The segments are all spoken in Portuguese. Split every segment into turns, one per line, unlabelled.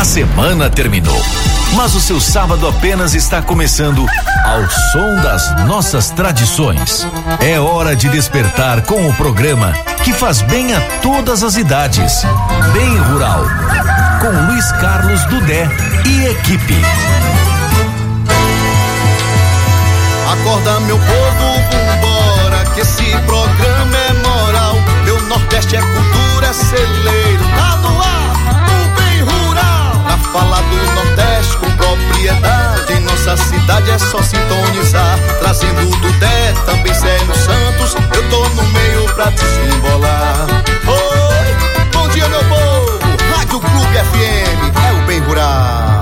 A semana terminou, mas o seu sábado apenas está começando ao som das nossas tradições. É hora de despertar com o programa que faz bem a todas as idades. Bem Rural, com Luiz Carlos Dudé e equipe.
Acorda meu povo, vambora, que esse programa é moral. Meu Nordeste é cultura, é celeiro, tá no ar, falar do Nordeste com propriedade, em nossa cidade é só sintonizar. Trazendo do Dé, também Célio Santos, eu tô no meio pra te simbolar. Oi, bom dia meu povo, Rádio Clube FM, é o bem rural.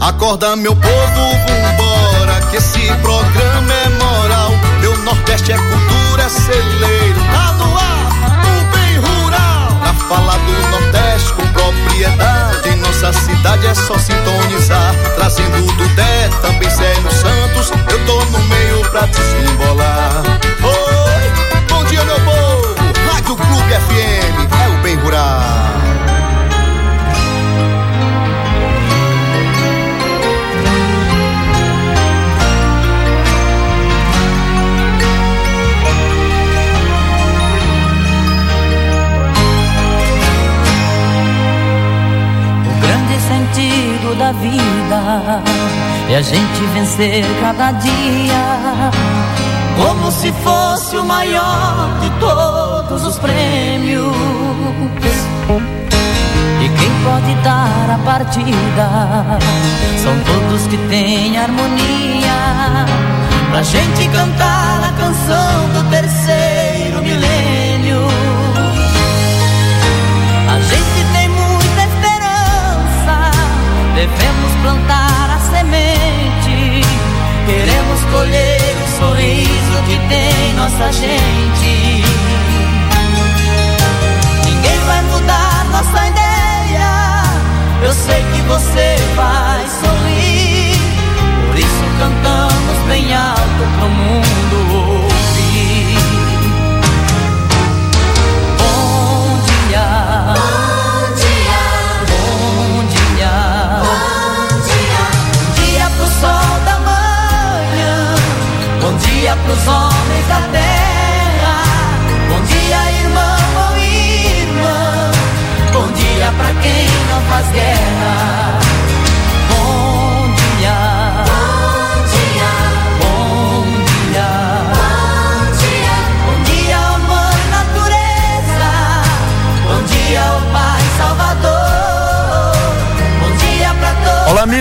Acorda meu povo, vambora, que esse programa é moral. Meu Nordeste é cultura, é celeiro, tá no ar, o bem rural. Pra falar do Nordeste propriedade, nossa cidade é só sintonizar. Trazendo do Dé, também Célio Santos, eu tô no meio pra te simbolar. Oi, bom dia meu povo, Rádio Clube FM, é o bem rural.
Sentido da vida é a gente vencer cada dia, como se fosse o maior de todos os prêmios. E quem pode dar a partida são todos que têm harmonia. Pra gente cantar a canção do terceiro Colher o sorriso que tem nossa gente. Ninguém vai mudar nossa ideia. Eu sei que você vai sorrir. Por isso cantamos bem alto pro mundo dia pros homens da terra. Bom dia, irmão ou irmã. Bom dia pra quem não faz guerra.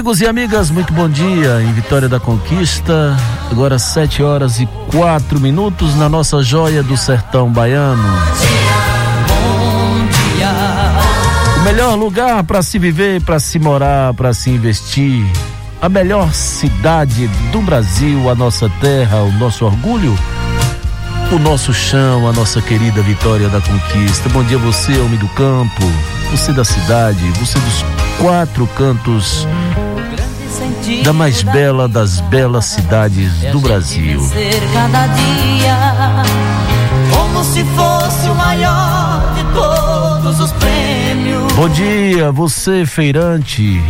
Amigos e amigas, muito bom dia em Vitória da Conquista. Agora 7 horas e 4 minutos na nossa joia do sertão baiano. O melhor lugar para se viver, para se morar, para se investir. A melhor cidade do Brasil, a nossa terra, o nosso orgulho. O nosso chão, a nossa querida Vitória da Conquista. Bom dia você, homem do campo, você da cidade, você dos quatro cantos da mais bela das belas cidades do Brasil.
Cada dia como se fosse o maior de todos os prêmios.
Bom dia, você feirante,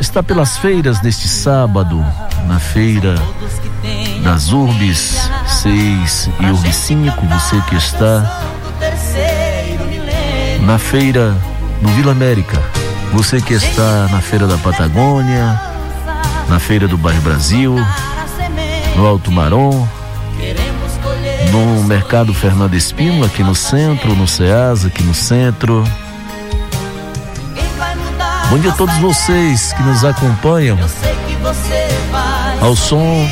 está pelas feiras neste sábado, na feira das Urbes 6 e Urbes 5, você que está na feira no Vila América, você que está na feira da Patagônia, na feira do Bairro Brasil, no Alto Marom, no Mercado Fernando Espino, aqui no centro, no Ceasa, aqui no centro. Bom dia a todos vocês que nos acompanham ao som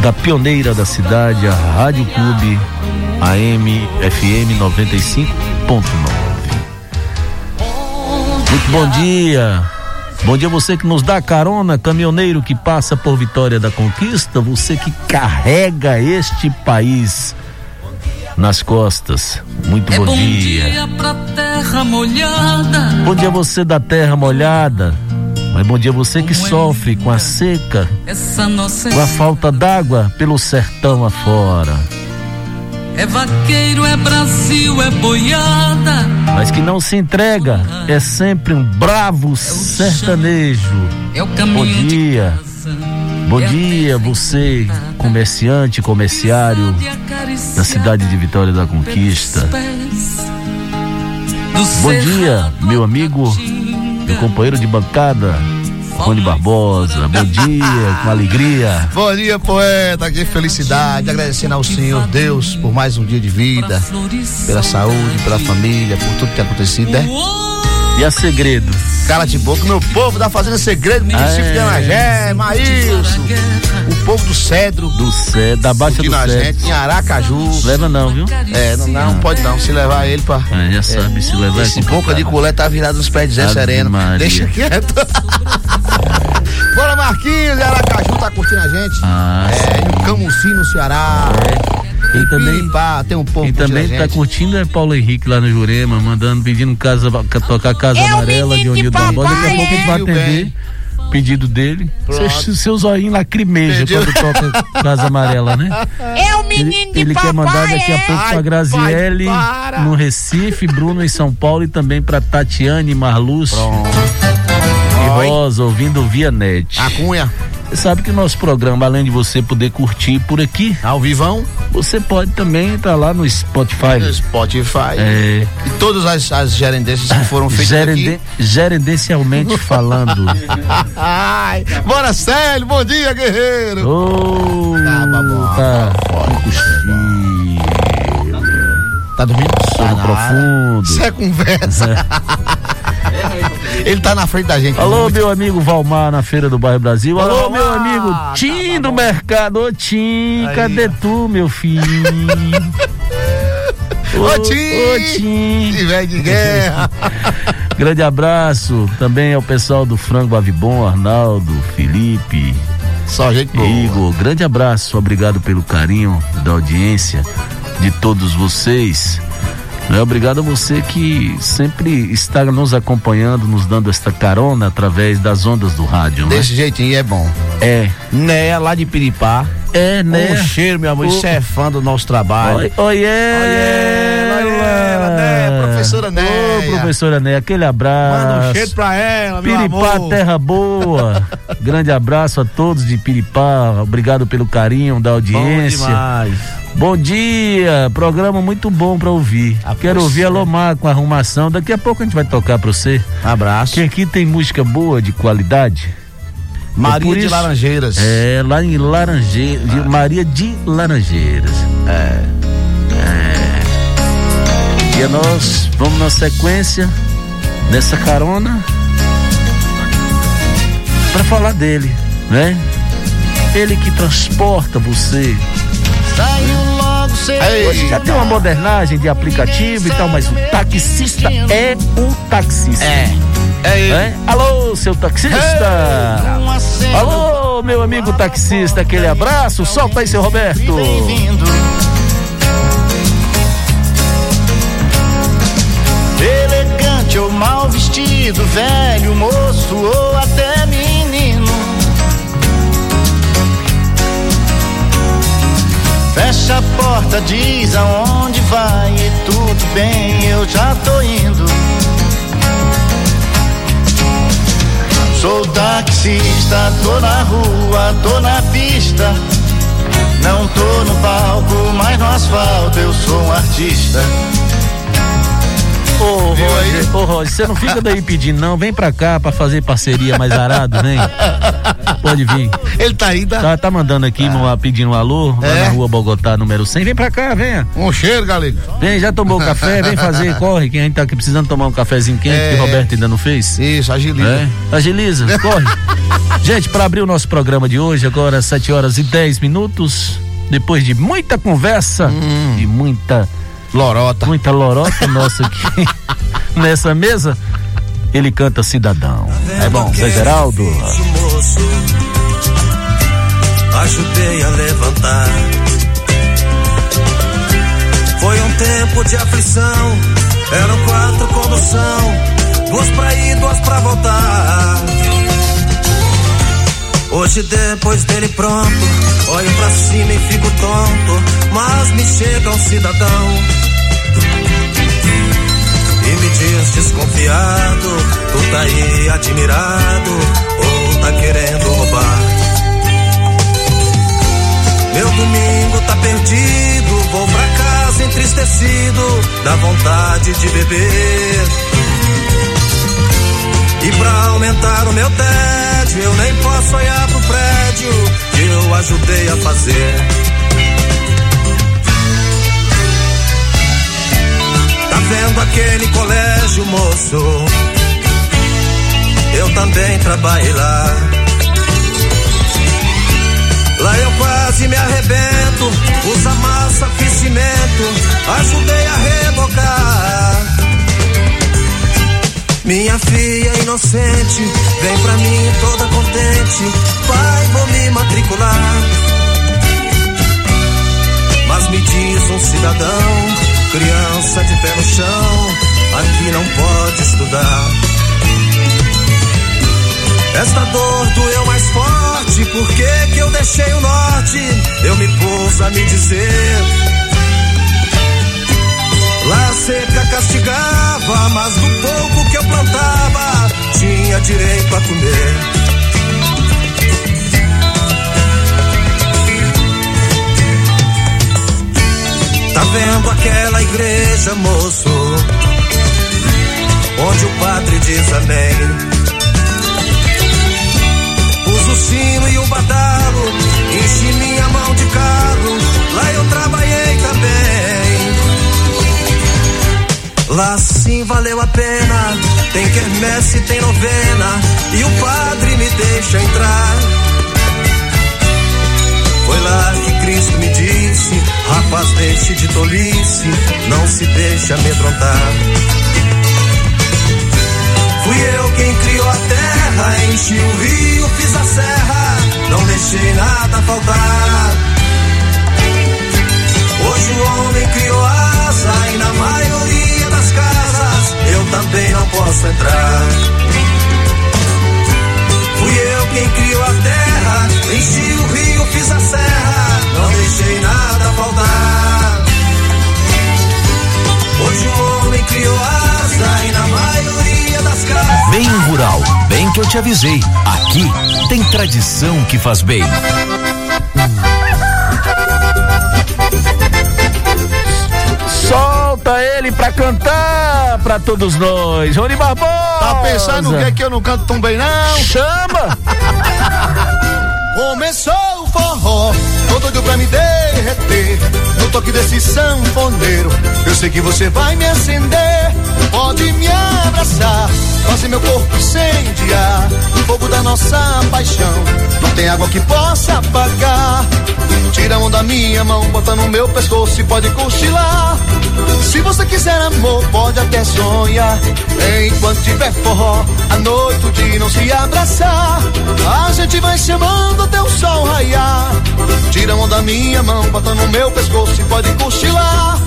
da pioneira da cidade, a Rádio Clube AM FM 95.9. Muito bom dia. Bom dia você que nos dá carona, caminhoneiro que passa por Vitória da Conquista, você que carrega este país nas costas. Muito
É
bom,
bom
dia.
dia pra terra molhada.
Bom dia você da terra molhada. Mas bom dia você que sofre com a seca, com a falta d'água pelo sertão afora.
É vaqueiro, é Brasil, é boiada.
Mas que não se entrega, é sempre um bravo sertanejo.
É o caminho
Bom dia.
casa.
Bom
É
dia, você, comerciante, comerciário da cidade de Vitória da Conquista. Bom dia, meu amigo, meu companheiro de bancada, Rony Barbosa. Bom dia, com alegria.
Bom dia, poeta. Que felicidade. Agradecendo ao Senhor Deus por mais um dia de vida, pela saúde, pela família, por tudo que tem acontecido, né?
E a segredo?
Cala de boca, meu povo da Fazenda Segredo, município
É.
de Anagé, Maílson, o povo do Cedro,
Do céu, da Baixa do
gente, em Aracaju.
Leva não, viu?
É, não, não pode não, se levar ele pra...
Ah, já sabe, se levar é
Esse
complicado.
boca de colé tá virado nos pés de Zé Sereno. Deixa quieto. Bora, Marquinhos, Aracaju tá curtindo a gente.
Ah,
É, e o Camusim no Ceará.
Quem também,
Piripá, tem um
quem
curtindo
também tá curtindo é Paulo Henrique lá no Jurema, mandando, pedindo casa, ca- tocar Casa Amarela de Onildo Barbosa. Daqui a pouco a gente vai atender pedido dele.
Pronto.
Seu, seu zoinho lacrimeja
Entendi.
quando toca Casa Amarela, né?
É o
Ele,
menino de
ele
papai,
quer mandar daqui a
é?
pouco
Ai,
pra Graziele
para.
no Recife, Bruno em São Paulo e também pra Tatiane Marlúcio e
Oi.
Rosa, ouvindo via net.
A Cunha,
Você sabe que o nosso programa, além de você poder curtir por aqui,
ao vivão,
você pode também estar lá no Spotify.
no Spotify.
É,
E todas as, as gerendências que foram feitas
gerende-
aqui.
gerencialmente falando.
Ai, bora, Célio, bom dia, guerreiro.
Ô,
Tá, babão,
tá, um
Tá dormindo?
sono
Tá
profundo.
Isso é conversa. Ele tá na frente da gente.
Alô, meu amigo Valmar na Feira do Bairro Brasil. Alô,
Alô,
meu amigo
Tá,
Tim
tá
do
bom.
Mercado. Ô, Tim,
Aí,
cadê tu, meu filho?
Ô, Tim!
Ô, Tim.
Velho de guerra.
Grande abraço também ao pessoal do Frango Avibon, Arnaldo, Felipe,
Só gente boa.
Igor. Grande abraço, obrigado pelo carinho da audiência de todos vocês. Né? Obrigado a você que sempre está nos acompanhando, nos dando esta carona através das ondas do rádio. Né?
Desse jeitinho é bom.
É,
Né, lá de Piripá.
é, né?
Um cheiro, meu amor.
O-
Isso é fã do nosso trabalho.
Oi, oi,
ela, ela, né? Professora Néia.
Ô, professora Néia, aquele abraço.
Manda um cheiro pra ela, meu
Piripá,
amor.
terra boa. Grande abraço a todos de Piripá. Obrigado pelo carinho da
Bom
audiência.
demais.
Bom dia, programa muito bom pra ouvir.
Ah,
Quero ouvir
é.
a Lomar com arrumação. Daqui a pouco a gente vai tocar pra você.
Abraço.
Que aqui tem música boa, de qualidade.
Maria
por
de
isso-
Laranjeiras.
É, lá em Laranjeiras,
Ah.
Maria de Laranjeiras. É. E nós vamos na sequência dessa carona para falar dele, né? Ele que transporta você.
Saiu logo cedo.
Hoje já tem uma modernagem de aplicativo e tal, mas o taxista é o taxista.
É. É
né? Alô, seu taxista! Alô, meu amigo taxista, aquele abraço. Solta aí, seu Roberto.
bem-vindo. Mal vestido, velho, moço ou até menino. Fecha a porta, diz aonde vai e tudo bem, eu já tô indo. Sou taxista, tô na rua, tô na pista. Não tô no palco, mas no asfalto eu sou um artista.
Ô? Roger, ô, Roger, você não fica daí pedindo, não. Vem pra cá pra fazer parceria mais arado, vem. Pode vir.
Ele tá aí, tá?
Tá, tá mandando aqui, no, pedindo um alô, lá
É?
na rua Bogotá, número 100. Vem pra cá, venha.
Um cheiro, galego.
Vem, já tomou café, vem fazer, corre, que a gente tá aqui precisando tomar um cafezinho quente,
É.
que o Roberto ainda não fez.
Isso, agiliza.
É? Agiliza, corre. Gente, para abrir o nosso programa de hoje, agora 7 horas e 10 minutos, depois de muita conversa
Hum.
e muita,
Lorota.
muita lorota nossa aqui nessa mesa, ele canta Cidadão. É bom, Zé Geraldo.
moço, ajudei a levantar. Foi um tempo de aflição, eram quatro condução, duas pra ir, duas pra voltar. Hoje depois dele pronto, olho pra cima e fico tonto, mas me chega um cidadão me diz desconfiado, tu tá aí admirado ou tá querendo roubar? Meu domingo tá perdido, vou pra casa entristecido, dá vontade de beber. E pra aumentar o meu tédio, eu nem posso olhar pro prédio que eu ajudei a fazer. Vendo aquele colégio, moço? Eu também trabalhei lá. Lá eu quase me arrebento, usa massa, fiz cimento, ajudei a rebocar. Minha filha inocente, vem pra mim toda contente. Pai, vou me matricular. Mas me diz um cidadão, criança de pé no chão, aqui não pode estudar. Esta dor doeu mais forte, por que eu deixei o norte? Eu me pus a me dizer Lá seca castigava, mas do pouco que eu plantava, tinha direito a comer. Tá vendo aquela igreja, moço? Onde o padre diz amém. Pus o sino e o badalo, enchi minha mão de carro, lá eu trabalhei também. Lá sim valeu a pena. Tem quermesse, tem novena. E o padre me deixa entrar. Foi lá que Cristo me disse: Rapaz, deixe de tolice. Não se deixe amedrontar. Fui eu quem criou a terra. Enchi o rio, fiz a serra. Não deixei nada faltar. Hoje o homem criou asa e na maioria eu também não posso entrar. Fui eu quem criou a terra, enchi o rio, fiz a serra, não deixei nada faltar. Hoje o homem criou asa e na maioria das casas.
Bem rural, bem que eu te avisei. Aqui tem tradição que faz bem.
Solta ele pra cantar pra todos nós. Rony Barbosa.
Tá pensando que é que eu não canto tão bem, não?
Chama!
Começou o forró, tô doido pra me derreter. No toque desse sanfoneiro, eu sei que você vai me acender. Pode me abraçar, fazer meu corpo incendiar. O fogo da nossa paixão, não tem água que possa apagar. Tira a mão da minha mão, bota no meu pescoço e pode cochilar. Se você quiser amor, pode até sonhar. Enquanto tiver forró, a noite, o dia não se abraçar. A gente vai chamando até o sol raiar. Tira a mão da minha mão, bota no meu pescoço e pode cochilar.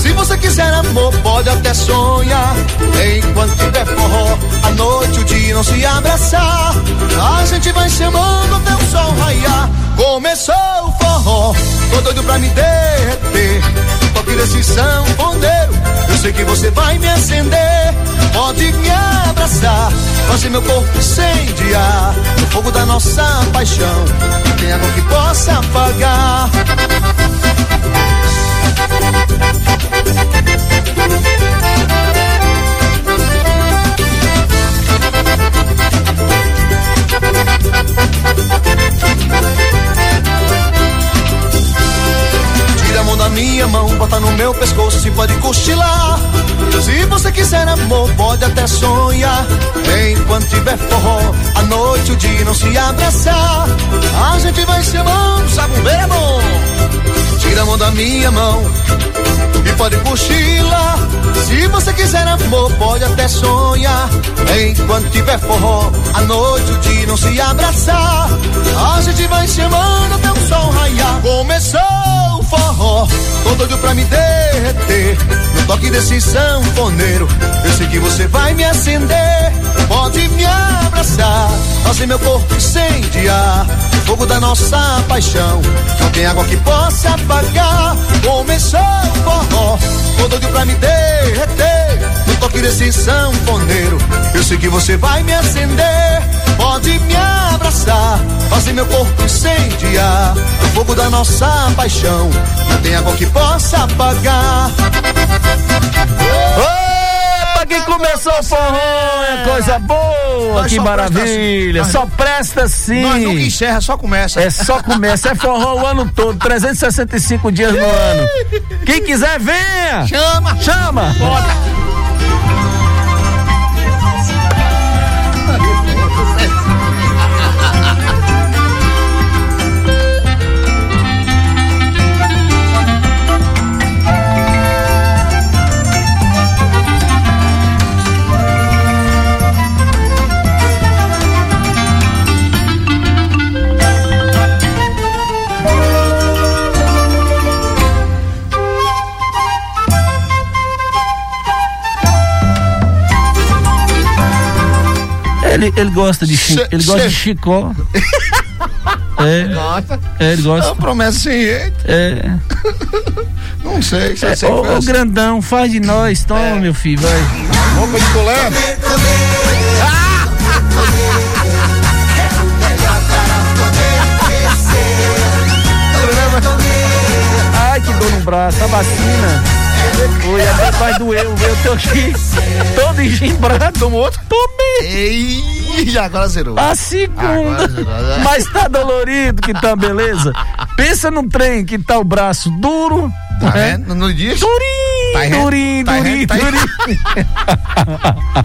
Se você quiser amor, pode até sonhar. Enquanto tiver forró, a noite, o dia não se abraçar. A gente vai chamando até o sol raiar. Começou o forró, tô doido pra me derreter. Toque desse sanfoneiro, eu sei que você vai me acender. Pode me abraçar, fazer meu corpo incendiar. No fogo da nossa paixão, não tem água que possa apagar. Tira mão da minha mão, bota no meu pescoço e pode cochilar. Se você quiser amor, pode até sonhar. Enquanto tiver forró, a noite, o dia não se abraçar. A gente vai se amando, sabe um. Tira a mão da minha mão e pode cochilar. Se você quiser amor, pode até sonhar. Enquanto tiver forró, a noite, o dia não se abraçar. A gente vai chamando até o sol raiar. Começou forró, tô doido pra me derreter. No toque desse sanfoneiro, eu sei que você vai me acender. Pode me abraçar, fazer meu corpo incendiar. o fogo da nossa paixão. Não tem água que possa apagar. Começou o forró, tô doido pra me derreter. Toque desse sanfoneiro, eu sei que você vai me acender. Pode me abraçar, fazer meu corpo incendiar. O fogo da nossa paixão. Não tem água que possa apagar.
Opa, que começou o forró, é coisa boa,
Nós
que
só
maravilha.
presta assim.
Só presta sim.
Nós nunca encerra, só começa.
É só começa, é forró o ano todo, 365 dias no ano. Quem quiser, venha!
Chama!
Chama! Ele, ele gosta de chi,
Che-
ele gosta de chicó. É,
Nossa,
é, ele
é uma
gosta.
promessa sem jeito.
É,
Não sei, só
é,
sei que
ô, grandão, faz de nós, toma, meu filho, vai.
Roupa de colé.
Ai, que dor no braço, a vacina. Foi, até doer, eu tô aqui todo engimbrado. Tomou outro? Tomei.
Ei, agora zerou.
A segunda.
Zerou.
Mas tá dolorido que tá, beleza? Pensa num trem que tá o braço duro.
Tá
né?
vendo? Não diz?
Durinho,
Tá
durinho,
tá
durinho,
tá
durinho.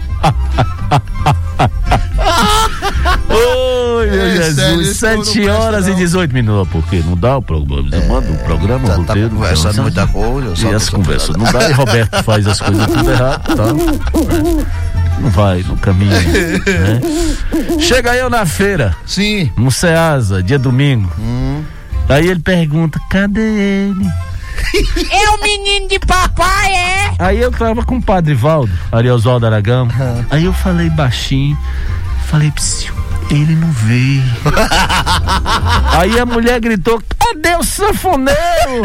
Oi, meu
É,
Jesus.
sério, isso não
7
presta,
horas e
não.
18 minutos. Porque não dá o programa. Você manda o programa, o
tá- tá
roteiro.
conversando
então,
muita coisa,
E as conversas. Não dá e Roberto faz as coisas tudo errado, tá? Não vai no caminho. né? Chega eu na feira
Sim.
no Ceasa, dia domingo. Aí ele pergunta, cadê ele?
É o menino de papai, é?
Aí eu tava com o padre Valdo, Ariosvaldo Aragão. Aí eu falei baixinho, falei, psiu, ele não veio. Aí a mulher gritou, cadê o sanfoneiro?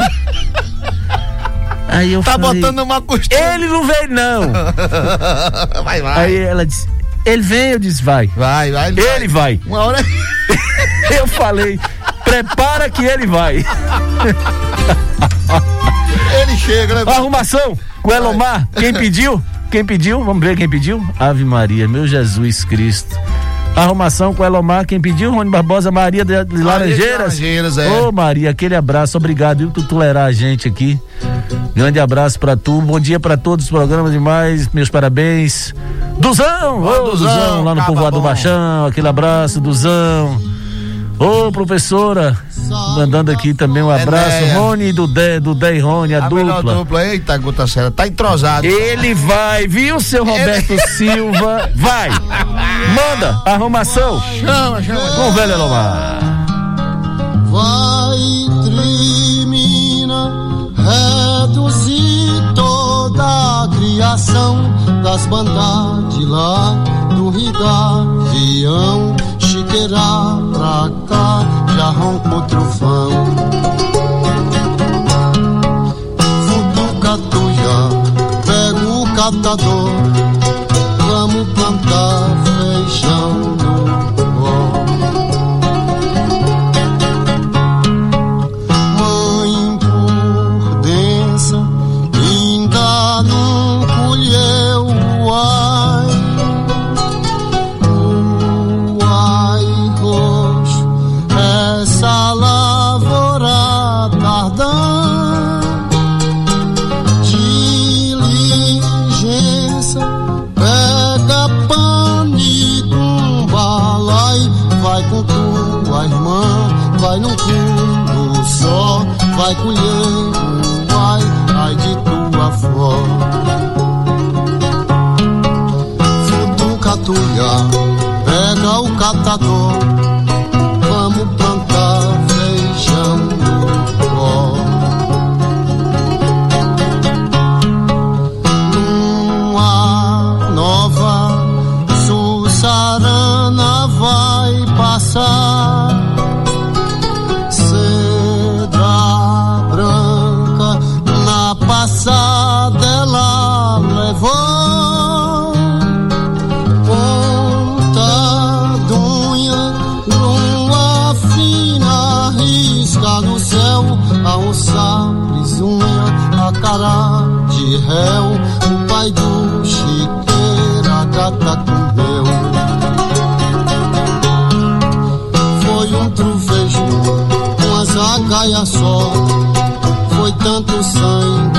Aí eu
Tá
falei,
botando uma costura.
ele não veio não.
Vai, vai.
Aí ela disse, ele vem, eu disse, vai.
Vai, vai.
Ele vai.
Uma hora.
Eu falei, prepara que ele vai.
Ele chega, né?
Arrumação com Elomar. Quem pediu? Quem pediu? Vamos ver quem pediu? Ave Maria, meu Jesus Cristo. Arrumação com Elomar. Quem pediu? Rony Barbosa, Maria de, de Laranjeiras.
Laranjeiras, é.
Ô Maria, aquele abraço. Obrigado viu, por tolerar a gente aqui. Grande abraço pra tu. Bom dia pra todos os programas demais. Meus parabéns. Duzão! Ô,
Duzão,
Duzão, lá no Povoado do. Baixão. Aquele abraço, Duzão. Ô, professora, mandando aqui também um abraço.
Enéia.
Rony e Dudé, Dudé e Rony, a,
A
dupla.
dupla. Eita, Guta Sera. Tá entrosado.
Ele vai, viu, seu Roberto Silva? Vai! Manda! Arrumação!
Chama, chama.
Com o velho Elomar.
vai termina reduzir toda a criação das bandas de lá do Rio Gavião, chiqueira pra cá, jarrão com trufão. Futuca tuia, pega o catador, vai passar. Seda branca na passada ela levou. Ponta d'unha numa fina risca no céu. A onça prisunha a cara de réu. O pai do zagaia só, foi tanto sangue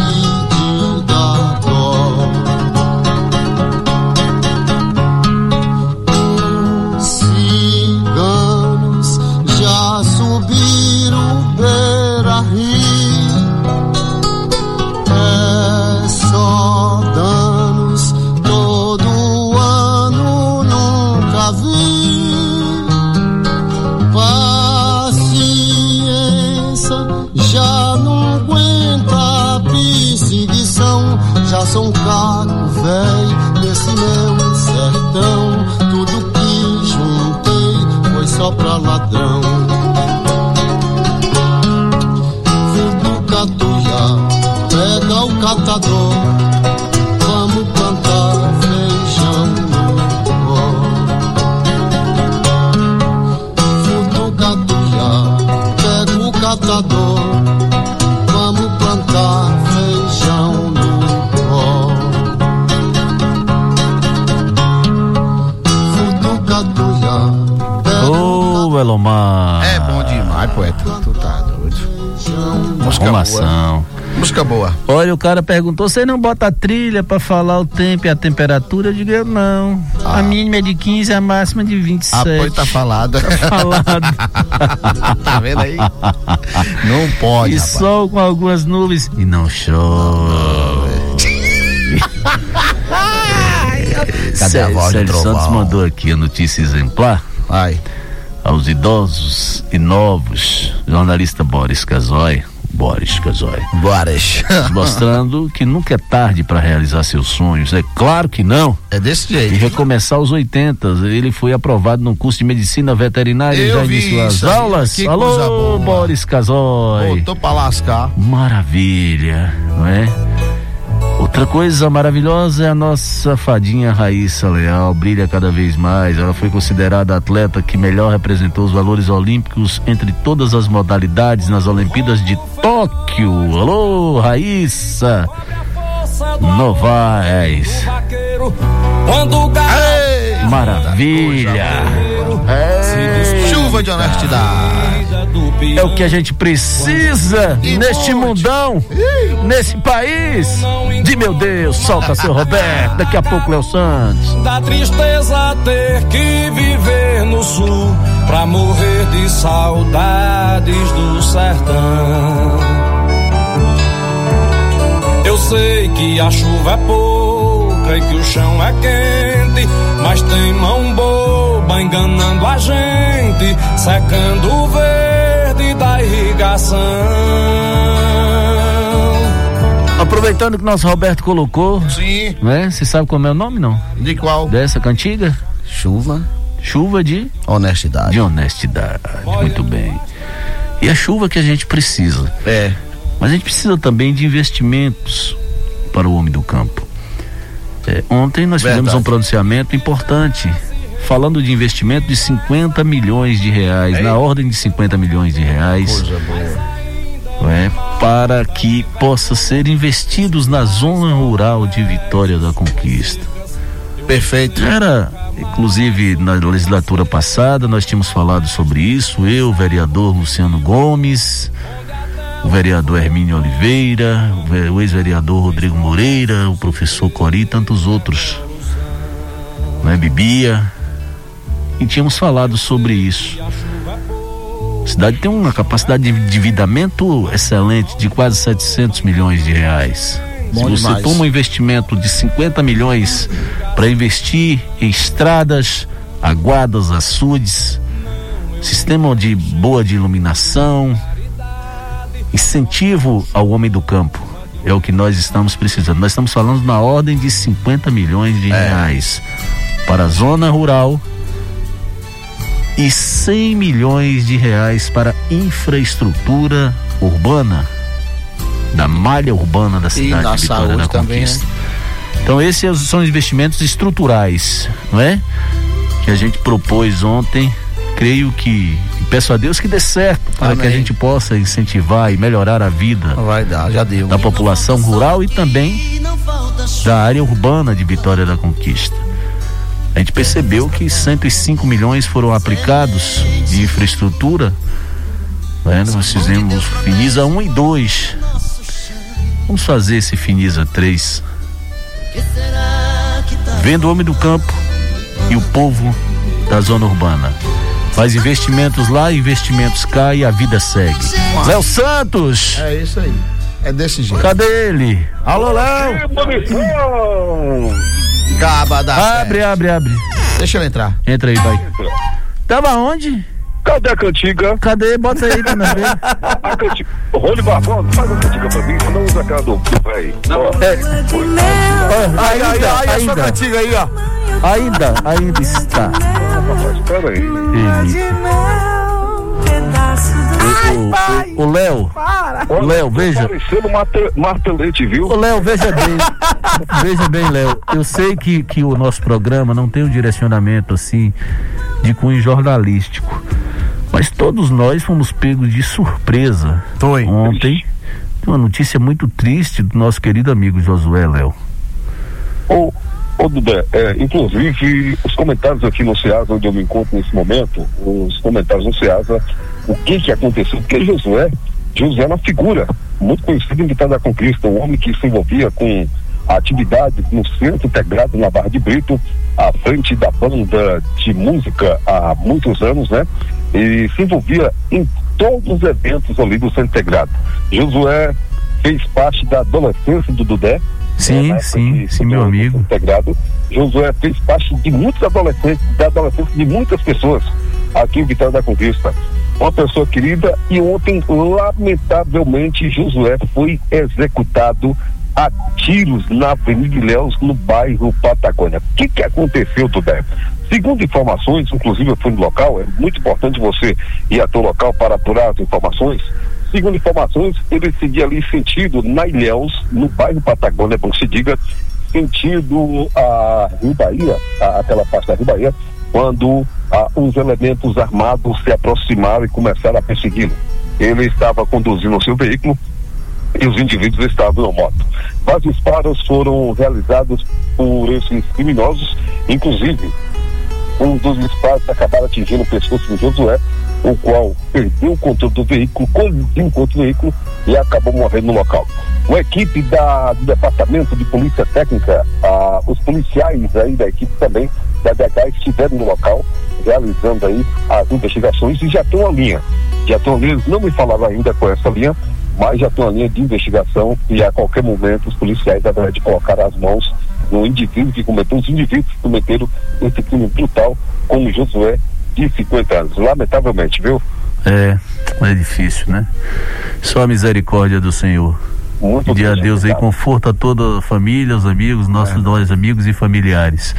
Arrumação.
boa. Música boa.
Olha, o cara perguntou: você não bota a trilha pra falar o tempo e a temperatura? Eu digo: eu não. A mínima é de 15, a máxima de 27.
Ah, pois tá falado.
falado.
tá vendo aí? Não pode,
E
rapaz.
sol com algumas nuvens e não chove.
Cadê a voz
Sérgio? Santos mandou aqui a notícia exemplar.
Ai.
Aos idosos e novos, jornalista Boris Casoy, Boris Casoy,
Boris.
mostrando que nunca é tarde para realizar seus sonhos. É claro que não.
É desse
E
jeito.
recomeçar aos 80. Ele foi aprovado num curso de medicina veterinária e
Eu
já
vi
iniciou as aulas.
Que
Alô. Boris Casoy.
Tô pra lascar.
Maravilha, não é? Outra coisa maravilhosa é a nossa fadinha Raíssa Leal, brilha cada vez mais. Ela foi considerada a atleta que melhor representou os valores olímpicos entre todas as modalidades nas Olimpíadas de Tóquio. Alô, Raíssa Novaes. Maravilha. É,
Chuva de honestidade.
é o que a gente precisa
E
neste
monte.
mundão, nesse país. De meu Deus, solta seu Roberto, daqui a pouco Léo Santos.
Da tristeza ter que viver no sul pra morrer de saudades do sertão. Eu sei que a chuva é pouca e que o chão é quente, mas tem mão boba enganando a gente, secando o verde da irrigação.
Aproveitando que o nosso Roberto colocou,
Sim.
né? Você sabe como é o nome, não?
De qual?
Dessa cantiga?
Chuva.
Chuva de,
Honestidade.
de honestidade. Muito bem. E a chuva que a gente precisa.
É.
Mas a gente precisa também de investimentos para o homem do campo. É, ontem nós fizemos
Verdade.
um pronunciamento importante, falando de investimento de 50 milhões de reais,
Ei.
na ordem de 50 milhões de reais,
Coisa boa.
é, para que possa ser investidos na zona rural de Vitória da Conquista.
Perfeito.
Era, inclusive, na legislatura passada, nós tínhamos falado sobre isso, eu, o vereador Luciano Gomes, o vereador Hermínio Oliveira, o ve- o ex-vereador Rodrigo Moreira, o professor Cori e tantos outros, né, Bibia, e tínhamos falado sobre isso. A cidade tem uma capacidade de endividamento excelente de quase 700 milhões de reais.
Bom
Se você
demais.
toma um investimento de 50 milhões para investir em estradas, aguadas, açudes, sistema de boa de iluminação, incentivo ao homem do campo. É o que nós estamos precisando. Nós estamos falando na ordem de 50 milhões de reais para a zona rural e 100 milhões de reais para infraestrutura urbana da malha urbana da cidade
na
de Vitória
saúde
da
também,
Conquista. Então esses são investimentos estruturais, não é? Que a gente propôs ontem, creio que peço a Deus que dê certo para
Amém.
que a gente possa incentivar e melhorar a vida
Vai dar, já deu.
da população rural e também da área urbana de Vitória da Conquista. A gente percebeu que 105 milhões foram aplicados de infraestrutura. Né? Nós fizemos Finisa 1 e 2. Vamos fazer esse Finisa 3. Vendo o homem do campo e o povo da zona urbana. Faz investimentos lá, investimentos cá e a vida segue. Léo Santos!
É isso aí. É desse jeito.
Cadê ele? Alô, Léo!
Caba da
Abre, abre, abre.
Deixa eu entrar.
Entra aí, vai. Tava onde?
Cadê a cantiga?
Cadê? Bota aí pra nós ver.
A cantiga. Rony Barbão, faz a cantiga pra mim, não usa aquela do do velho. Não.
É,
Aí, aí,
ainda,
aí, a sua
ainda,
cantiga aí, ó.
ainda, ainda está.
Espera aí.
Ele. O- o- O Léo, o Léo, veja.
Parecendo marte- martelete, viu?
Ô Léo, veja bem, veja bem, Léo. Eu sei que, que o nosso programa não tem um direcionamento assim de cunho jornalístico, mas todos nós fomos pegos de surpresa
Foi.
ontem. Uma notícia muito triste do nosso querido amigo Josué Léo.
Ô, ô Dudé, é, inclusive os comentários aqui no Ceasa, onde eu me encontro nesse momento, os comentários no Ceasa, o que que aconteceu? Porque Josué, Josué é uma figura muito conhecida em Vitória da Conquista, um homem que se envolvia com atividades no centro integrado na Barra de Brito, à frente da banda de música há muitos anos, né? E se envolvia em todos os eventos ali do centro integrado. Josué fez parte da adolescência do Dudé,
Sim,
época
sim,
que
sim, meu amigo.
Integrado. Josué fez parte de muitos adolescentes, da adolescência de muitas pessoas aqui em Vitória da Conquista. Uma pessoa querida e ontem, lamentavelmente, Josué foi executado a tiros na Avenida Ilhéus, no bairro Patagônia. O que que aconteceu, Tudé? Segundo informações, inclusive eu fui no local, é muito importante você ir até o local para apurar as informações. Segundo informações, ele seguia ali sentido na Ilhéus, no bairro Patagônia, é bom que se diga, sentido a Rio Bahia, a- aquela parte da Rio Bahia, quando ah, os elementos armados se aproximaram e começaram a persegui-lo. Ele estava conduzindo o seu veículo e os indivíduos estavam na moto. Vários disparos foram realizados por esses criminosos, inclusive um dos disparos acabaram atingindo o pescoço do Josué, o qual perdeu o controle do veículo, colidiu o veículo e acabou morrendo no local. Uma equipe da, do Departamento de Polícia Técnica, ah, os policiais aí da equipe também da DH estiveram no local, realizando aí as investigações e já tem uma linha. Já tem uma linha, não me falaram ainda com essa linha, mas já tem uma linha de investigação e a qualquer momento os policiais haverão de colocar as mãos no indivíduo que cometeu, os indivíduos que cometeram esse crime brutal, como Josué, de 50 anos. Lamentavelmente, viu?
É, é difícil, né? Só a misericórdia do Senhor.
Muito
a
triste,
Deus aí
cara.
conforto a toda a família, os amigos, nossos nós amigos e familiares.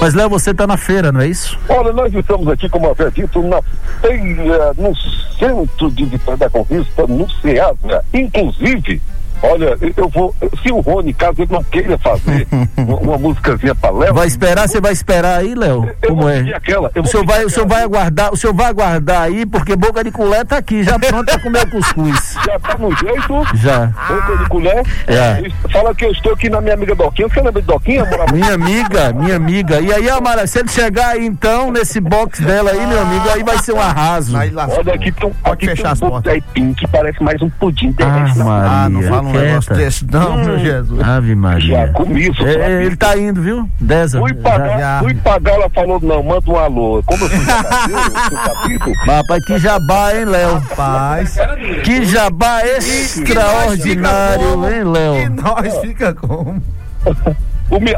Mas Léo, você tá na feira, não é isso?
Olha, nós estamos aqui, como havia dito, na feira, no centro de Vitória da Conquista, no Ceasa. Inclusive, olha, eu- vou. Se o Rony, caso ele não queira fazer uma, uma musicazinha para Léo.
Vai esperar, você vai esperar aí, Léo? Como é?
aquela,
O senhor vai, o senhor vai aguardar, o senhor vai aguardar aí, porque boca de colher tá aqui, já pronto pra comer o cuscuz.
Já tá no jeito?
Já.
Boca de colher?
É.
Fala que eu estou aqui na minha amiga Doquinha. Você lembra de Doquinha? Morava
Minha amiga, minha amiga. E aí, Amara, se ele chegar aí então, nesse box dela aí, meu amigo, aí vai ser um arraso.
Olha aqui, tem, um-
Pode
aqui
fechar
tem um aipim que parece mais um pudim
Ah, Maria.
Ah, não fala um
quieta.
negócio desse, não, meu Jesus.
Ave
Já
Maria.
comi isso.
É, é, ele tá indo, viu? Deza.
Fui pagar,
já.
fui pagar, ela falou, não, manda um alô. Como eu fui pagar, capítulo,
Rapaz, que jabá, hein, Léo?
Rapaz,
Que jabá extraordinário, hein,
e
Léo?
nós fica como?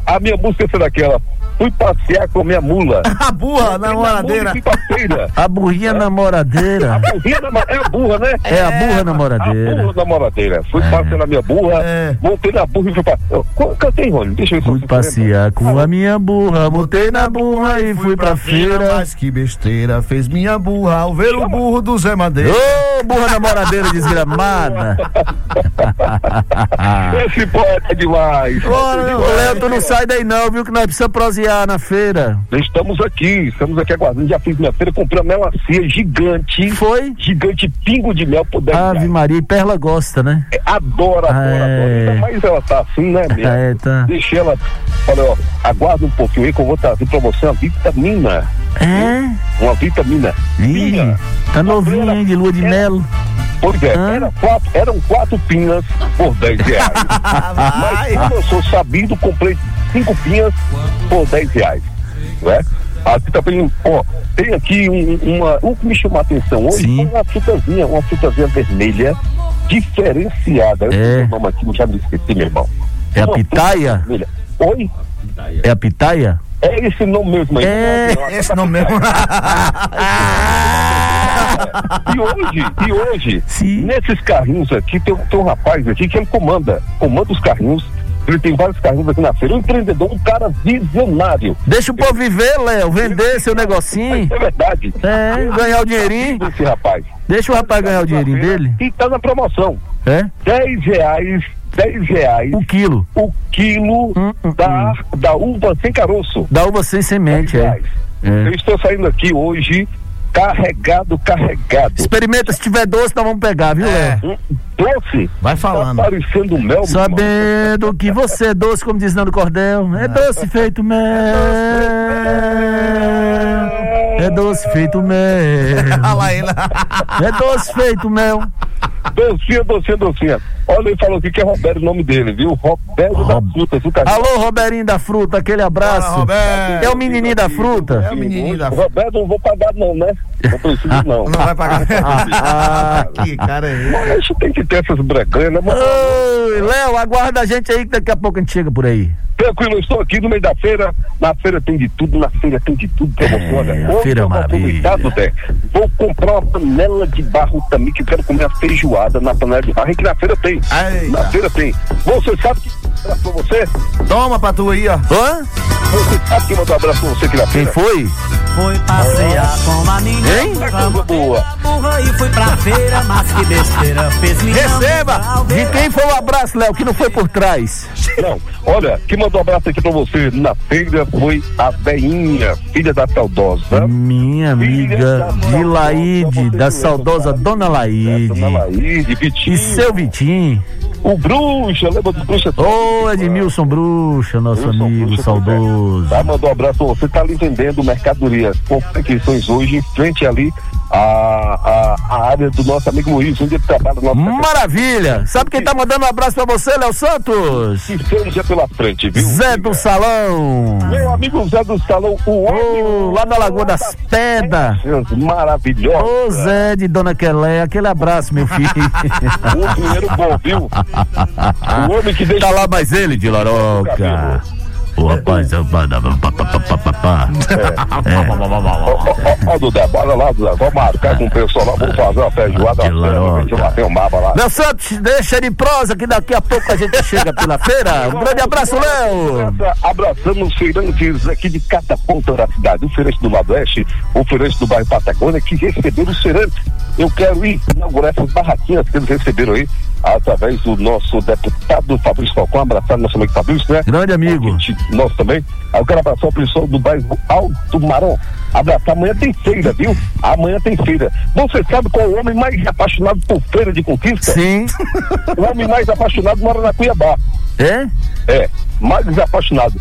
a minha música foi daquela, fui passear com a minha mula.
A burra na moradeira.
Fui pra feira.
A burrinha
A
namoradeira.
burrinha da ma- é a burra, né?
É a burra
A
namoradeira.
burra da moradeira. Fui passear na minha burra,
É.
montei na burra e fui pra... Eu- co- Cantei, Rony, deixa eu ver se
Fui passear com a minha burra, montei na burra e fui pra feira.
Mas que besteira fez minha burra ao ver o burro do Zé Madeira.
Ô, Ô, burra namoradeira desgramada.
Esse poeta é demais.
Ô, Léo, tu não sai daí não, viu? Que nós precisamos prosear na feira.
Estamos aqui, estamos aqui aguardando. Já fiz minha feira, comprei uma melancia gigante.
Foi?
Gigante pingo de mel por 10
Ave
reais.
Maria, e Perla gosta, né?
É, Adora, adora,
É.
adora. Mas ela tá assim, né, minha?
É, tá.
Deixei ela. Olha, ó, aguarda um pouquinho aí que eu vou trazer pra você uma vitamina.
É?
Uma vitamina.
Ih, tá novinho, hein, de lua de mel.
Pois é, era quatro, eram quatro pinhas por 10 reais. Mas como eu sou sabido, comprei cinco pinhas por 10 reais. Né? Aqui também, ó, tem aqui um- uma. O que me chamou a atenção hoje foi uma frutazinha, uma frutazinha vermelha diferenciada. Eu
É.
o nome aqui, já me esqueci, meu irmão.
É a
Uma fruta
pitaia?
Oi?
É a pitaia?
É esse nome mesmo aí.
É,
esse nome mesmo. e hoje, e hoje, nesses carrinhos aqui, tem, tem um rapaz aqui que ele comanda, comanda os carrinhos. Ele tem vários carrinhos aqui na feira. Um empreendedor, um cara visionário.
Deixa o povo viver, Léo, vender seu negocinho.
É verdade.
É, ganhar o dinheirinho.
Esse rapaz.
Deixa o rapaz ganhar o dinheirinho dele.
E tá na promoção.
É?
10 reais, 10 reais.
O quilo.
O quilo da, da uva sem caroço.
Da uva sem semente, é.
Eu
é.
estou saindo aqui hoje carregado, carregado.
Experimenta, se tiver doce, nós vamos pegar, viu, Léo?
Doce?
Vai falando.
Tá parecendo mel, meu
Sabendo que você é doce, como diz Nando Cordel. É doce feito mel. É doce feito mel.
Olha lá ele.
É doce feito mel.
Docinha, docinha, docinha. Olha, ele falou aqui que é Roberto o nome dele, viu? Roberto da Fruta. Fica
Alô, Roberinho da Fruta, aquele abraço.
Roberto.
É o menininho da fruta?
É o menininho da Roberto, não vou pagar não, né? Não preciso não.
Não vai pagar.
Ah,
que cara é esse?
Mas gente tem que ter essas breganhas, né?
Oi, Léo, aguarda a gente aí que daqui a pouco a gente chega por aí.
Tranquilo, eu estou aqui no meio da feira. Na feira tem de tudo, na feira tem de tudo pra você. Olha,
a
hoje
feira é
eu vou
maravilha.
Zé, Vou comprar uma panela de barro também, que eu quero comer a feijoada na panela de barro. E que na feira tem. Na feira tem. Você sabe que abraço pra você?
Toma pra tu aí, ó.
Hã?
Você sabe que mandou um abraço pra você aqui na
Quem
feira?
foi?
Foi passear com uma menina.
Hein?
Burra e fui pra feira, mas que besteira fez me
Receba!
De quem foi o abraço, Léo, que não foi por trás?
Não, olha, quem mandou um abraço aqui pra você na feira foi a Beinha, filha da saudosa.
Minha amiga Vilaide, da saudosa Dona Laide.
Dona Laide, Vitinho.
E seu Vitinho.
O Bruxa, lembra do Bruxa?
Ô, Edmilson Bruxa, nosso amigo saudoso.
Tá, mandou um abraço pra você. Tá ali vendendo mercadorias, confecções hoje, em frente ali à, à, à área do nosso amigo Luiz, onde ele trabalha no nosso
Maravilha! Sabe quem tá mandando um abraço pra você, Léo Santos?
Que seja pela frente, viu?
Zé do Salão.
Meu amigo Zé do Salão, o
Ô, lá da Lagoa das Pedras.
Maravilhoso.
Ô, Zé de Dona Quelé, aquele abraço, meu filho.
O dinheiro bom, viu? O homem que deixa.
Tá lá mais ele, de Loroca. O rapaz, é o pá, pá, pá, pá, pá, pá, pá.
Ó, Duda, bora lá, Duda. Vamos marcar com o pessoal lá, vamos fazer uma feijoada. Eu bater um mapa lá.
Léo Santos, deixa de prosa que daqui a pouco a gente chega pela feira. Um grande abraço, Léo.
Abraçando os feirantes aqui de cada ponta da cidade. O feirante do Lado Oeste, o feirante do bairro Patagônia, que receberam os feirantes. Eu quero ir inaugurar essas barraquinhas que eles receberam aí, através do nosso deputado Fabrício Falcão. Abraçar nosso amigo Fabrício, né?
Grande amigo.
Nosso também. Aí eu quero abraçar o pessoal do bairro Alto Marão. Abraçar, amanhã tem feira, viu? Amanhã tem feira. Você sabe qual é o homem mais apaixonado por feira de conquista?
Sim.
O homem mais apaixonado mora na Cuiabá.
É?
É, mais apaixonado.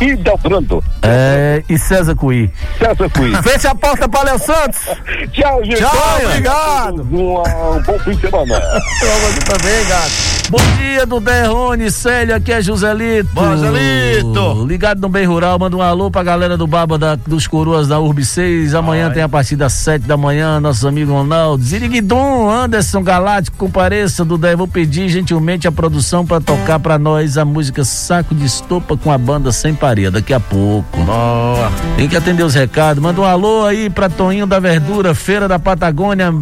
E Delbrando,
É, e César Cuí.
César Cui.
Fecha a porta pra Léo Santos.
Tchau, gente.
Tchau, obrigado.
Um, um bom fim de semana.
Você também, gato.
Bom dia do Derrone, Célia, aqui é Joselito.
Bom, Joselito.
Ligado no Bem Rural, manda um alô pra galera do Baba da- dos Coroas da Urb 6. Amanhã tem a partir das 7 da manhã, nossos amigos Ronaldo, Ziriguidum, Anderson Galáctico, compareça do Dé. Vou pedir gentilmente a produção pra tocar pra nós a música Saco de Estopa com a banda Sem Pareia, daqui a pouco.
Boa.
Tem que atender os recados. Manda um alô aí pra Toninho da Verdura, Feira da Patagônia,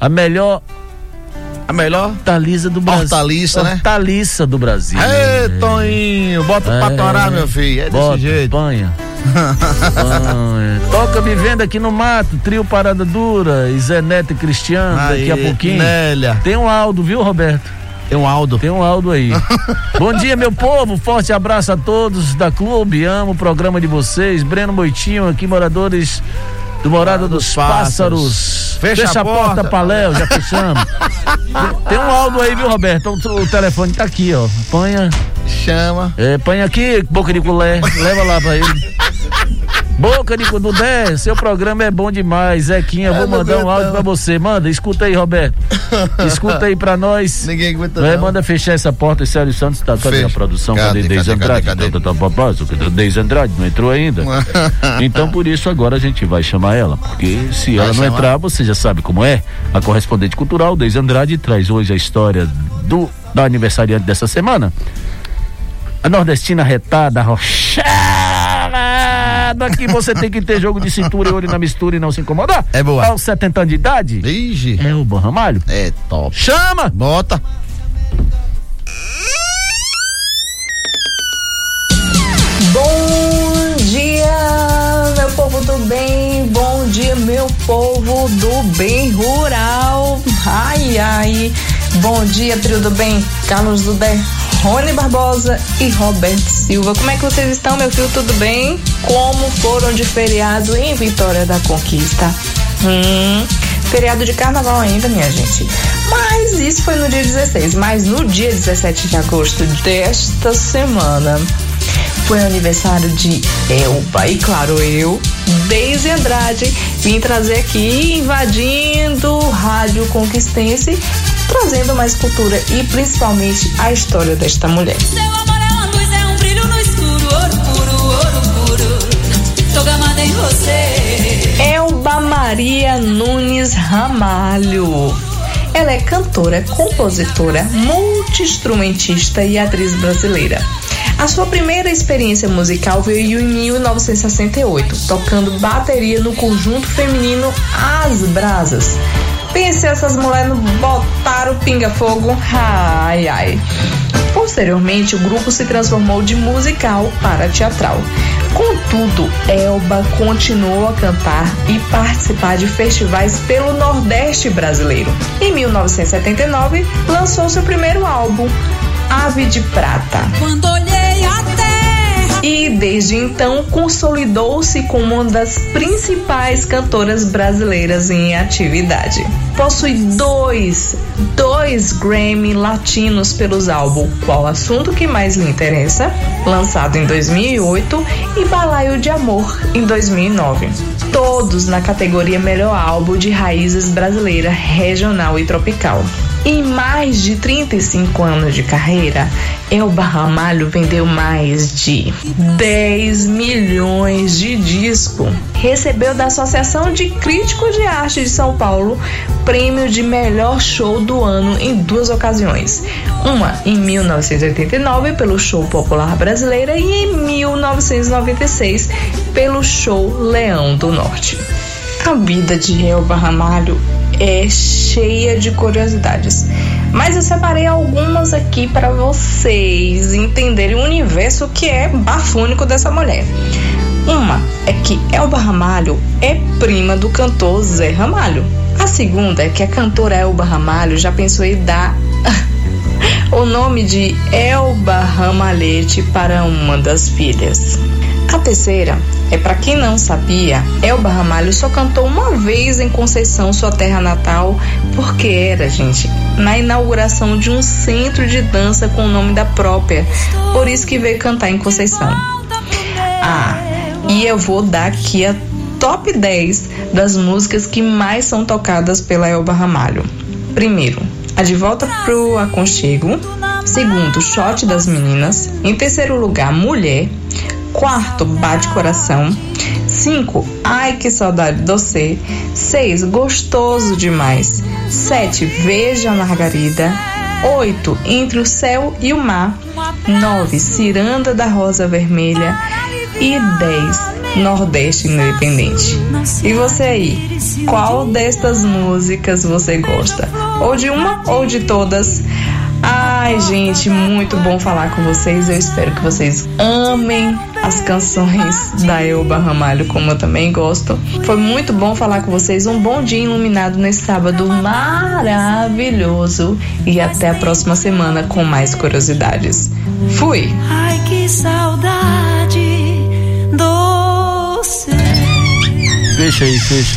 a melhor
A melhor
hortaliça do Brasil.
Hortaliça, né?
Hortaliça do Brasil.
Ê, Toninho, bota
É.
pra torar, meu filho. É desse
Bota,
jeito.
Panha. Panha. Toca me venda aqui no mato, trio Parada Dura, e Zé Neto e Cristiano, daqui a pouquinho.
Nélia.
Tem um Aldo, viu, Roberto?
Tem um Aldo.
Tem um Aldo aí. Bom dia, meu povo. Forte abraço a todos da Clube. Amo o programa de vocês. Breno Moitinho, aqui, moradores do Morada dos, Pássaros.
Fecha a
a porta,
porta.
Paléu, já fechamos. Tem- um Aldo aí, viu, Roberto? O, o telefone tá aqui, ó. Panha.
Chama.
É, põe aqui, boca de culé. Leva lá pra ele. Boca de Dudé, seu programa é bom demais. Zequinha, vou mandar um áudio pra você. Manda, escuta aí, Roberto. Escuta aí pra nós.
Ninguém aguenta não.
manda fechar essa porta, Célio Santos tá cadê
Fecha.
a produção? Cadê,
Cadê, cadê,
Andrade? Deise Andrade? Não entrou ainda? então por isso agora a gente vai chamar ela, porque se ela não entrar, você já sabe como é. A correspondente cultural, Deise Andrade, traz hoje a história do da aniversariante dessa semana. A nordestina retada, rochada, que você tem que ter jogo de cintura e olho na mistura e não se incomodar.
É boa.
Aos 70 anos de idade.
Ixi.
É o Bom Ramalho.
É top.
Chama!
Bota.
Bom dia, meu povo do bem. Bom dia, meu povo do bem rural. Ai, ai. Bom dia, trio do bem. Carlos Dudé, Rony Barbosa e Roberto Silva. Como é que vocês estão, meu filho? Tudo bem? Como foram de feriado em Vitória da Conquista? Hum, feriado de carnaval ainda, minha gente. Mas isso foi no dia 16. Mas no dia 17 de agosto desta semana foi aniversário de Elba. E claro, eu, Deise Andrade, vim trazer aqui, invadindo o Rádio Conquistense, trazendo mais cultura e principalmente a história desta mulher.
Seu amor é uma luz, é um brilho no escuro, ouro puro, ouro puro. Tô gamada em você.
Elba Maria Nunes Ramalho. Ela é cantora, compositora, multi-instrumentista e atriz brasileira. A sua primeira experiência musical veio em 1968, tocando bateria no conjunto feminino As Brasas. Pense essas mulheres não botaram pinga-fogo? Ai, ai. Posteriormente, o grupo se transformou de musical para teatral. Contudo, Elba continuou a cantar e participar de festivais pelo Nordeste brasileiro. Em 1979, lançou seu primeiro álbum, Ave de Prata. E desde então consolidou-se como uma das principais cantoras brasileiras em atividade. Possui dois, dois Grammy latinos pelos álbuns Qual Assunto Que Mais Lhe Interessa, lançado em 2008, e Balaio de Amor, em 2009. Todos na categoria Melhor Álbum de Raízes Brasileira, Regional e Tropical. Em mais de 35 anos de carreira, Elba Ramalho vendeu mais de 10 milhões de discos. Recebeu da Associação de Críticos de Arte de São Paulo prêmio de melhor show do ano em duas ocasiões. Uma em 1989 pelo Show Popular Brasileira e em 1996 pelo Show Leão do Norte. A vida de Elba Ramalho é cheia de curiosidades, mas eu separei algumas aqui para vocês entenderem o universo que é bafônico dessa mulher. Uma é que Elba Ramalho é prima do cantor Zé Ramalho. A segunda é que a cantora Elba Ramalho já pensou em dar o nome de Elba Ramalhete para uma das filhas. A terceira é para quem não sabia, Elba Ramalho só cantou uma vez em Conceição, sua terra natal, porque era, gente, na inauguração de um centro de dança com o nome da própria. Por isso que veio cantar em Conceição. Ah, e eu vou dar aqui a top 10 das músicas que mais são tocadas pela Elba Ramalho. Primeiro, a De Volta pro Aconchego. Segundo, Shot das Meninas. Em terceiro lugar, Mulher. Quarto, Bate Coração. Cinco, Ai que saudade de você. Seis, Gostoso demais. Sete, Veja a Margarida. Oito, Entre o Céu e o Mar. Nove, Ciranda da Rosa Vermelha. E dez, Nordeste Independente. E você aí, qual destas músicas você gosta? Ou de uma ou de todas? Ai, gente, muito bom falar com vocês. Eu espero que vocês amem as canções da Elba Ramalho, como eu também gosto. Foi muito bom falar com vocês. Um bom dia iluminado nesse sábado maravilhoso. E até a próxima semana com mais curiosidades. Fui!
Ai, que saudade doce.
Fecha aí, fecha.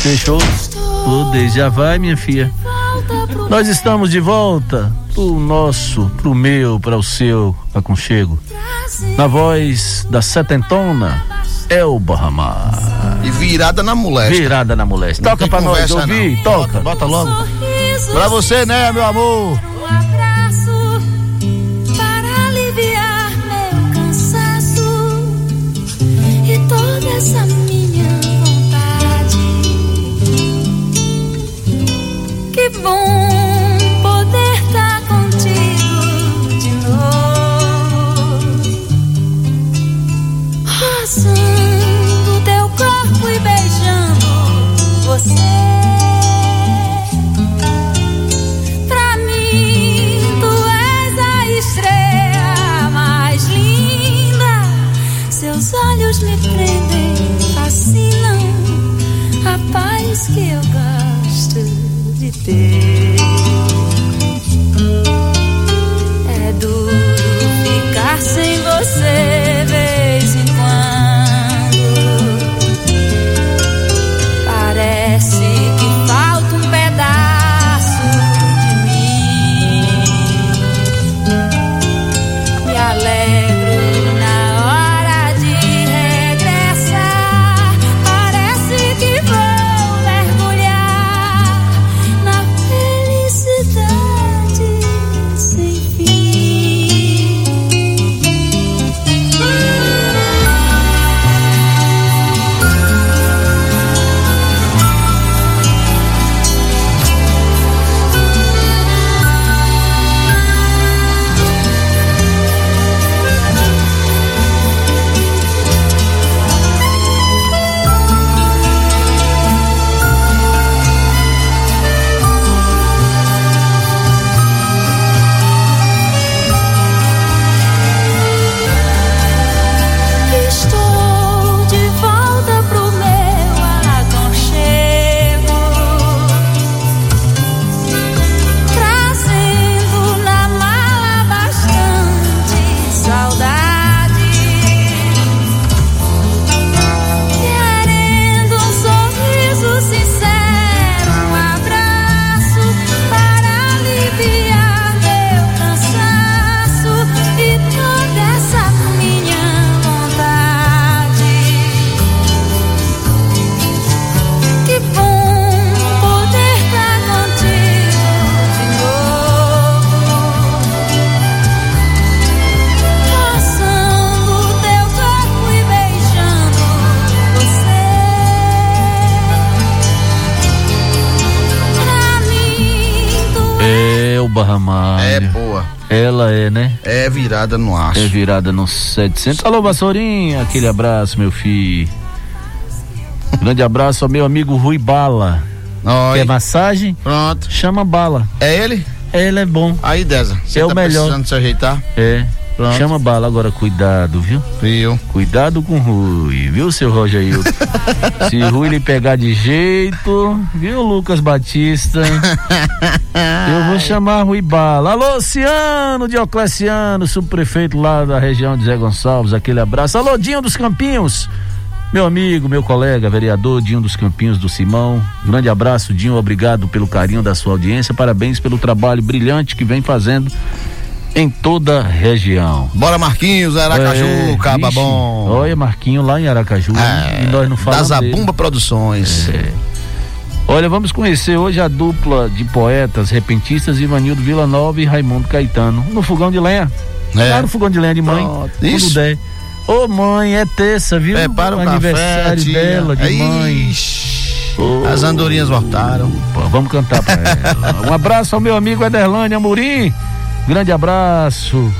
Fechou? Ô, já vai, minha filha. Nós estamos de volta pro nosso, pro meu, para o seu aconchego. Na voz da setentona, Elba Ramar.
E virada na molesta.
Virada na molesta. Toca pra nós ouvir,
não.
toca.
Bota, bota logo. Pra você, né, meu amor?
Paz que eu gosto de ter. É duro ficar sem você,
é?
É
virada no aço.
É virada no 700. Alô, Vassourinha, aquele abraço, meu filho. Grande abraço ao meu amigo Rui Bala. Quer massagem?
Pronto.
Chama Bala.
É ele?
Ele é bom.
Aí, Deza, você
É o
tá
melhor.
precisando se ajeitar?
É.
Pronto.
Chama Bala agora, cuidado, viu?
Viu?
Cuidado com o Rui, viu, seu Roger Se Rui lhe pegar de jeito, viu, Lucas Batista? Eu vou chamar Rui Bala. Alô, Ciano Diocleciano, subprefeito lá da região de Zé Gonçalves, aquele abraço. Alô, Dinho dos Campinhos, meu amigo, meu colega, vereador Dinho dos Campinhos do Simão. Grande abraço, Dinho, obrigado pelo carinho da sua audiência, parabéns pelo trabalho brilhante que vem fazendo em toda a região.
Bora, Marquinhos, Aracaju,
É,
Caba
vixe,
Bom.
Olha, Marquinho lá em Aracaju.
É,
e nós não falamos. dele.
Zabumba Produções.
É. Olha, vamos conhecer hoje a dupla de poetas repentistas Ivanildo Vila Nova e Raimundo Caetano no fogão de lenha.
É.
Lá no fogão de lenha de mãe.
Pronto. Isso.
der. Ô mãe, é terça, viu?
Prepara o
aniversário
café,
dela, de mãe.
Ixi,
Ô,
As andorinhas voltaram.
Opa, vamos cantar pra ela. um abraço ao meu amigo Ederlane Amorim. Grande abraço.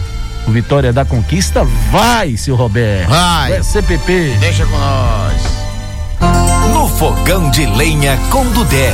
O Vitória da Conquista vai, seu Roberto.
Vai.
É CPP.
Deixa com nós.
No fogão de lenha com Dudé.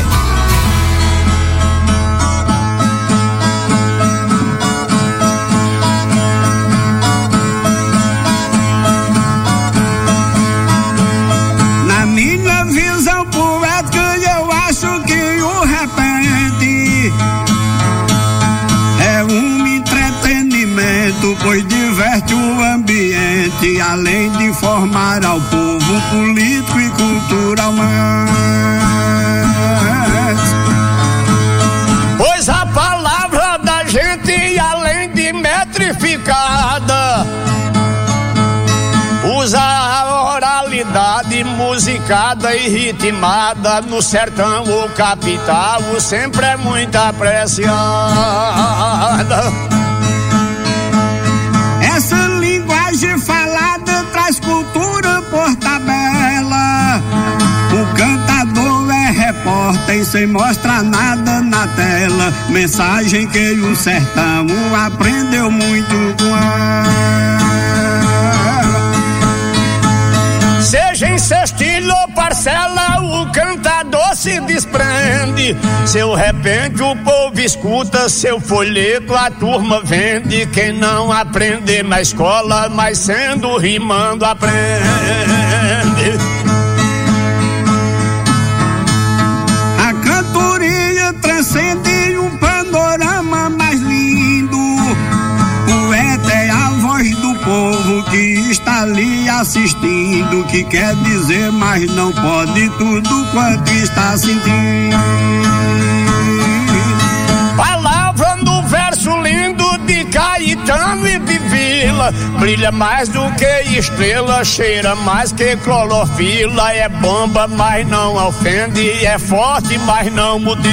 Além de formar ao povo político e culturalmente.
Pois a palavra da gente, além de metrificada, usa a oralidade musicada e ritmada no sertão ou capital, sempre é muito apreciada.
Essa linguagem falada repórter sem mostrar nada na tela. Mensagem que o sertão aprendeu muito com ela.
Seja em cestilho ou parcela, o cantador se desprende. Seu repente o povo escuta, seu folheto a turma vende. Quem não aprender na escola, mas sendo rimando aprende.
Assistindo, que quer dizer, mas não pode tudo quanto está sentindo.
Palavra no verso lindo de Caetano e de Vila. Brilha mais do que estrela, cheira mais que clorofila. É bomba, mas não ofende. É forte, mas não mudila.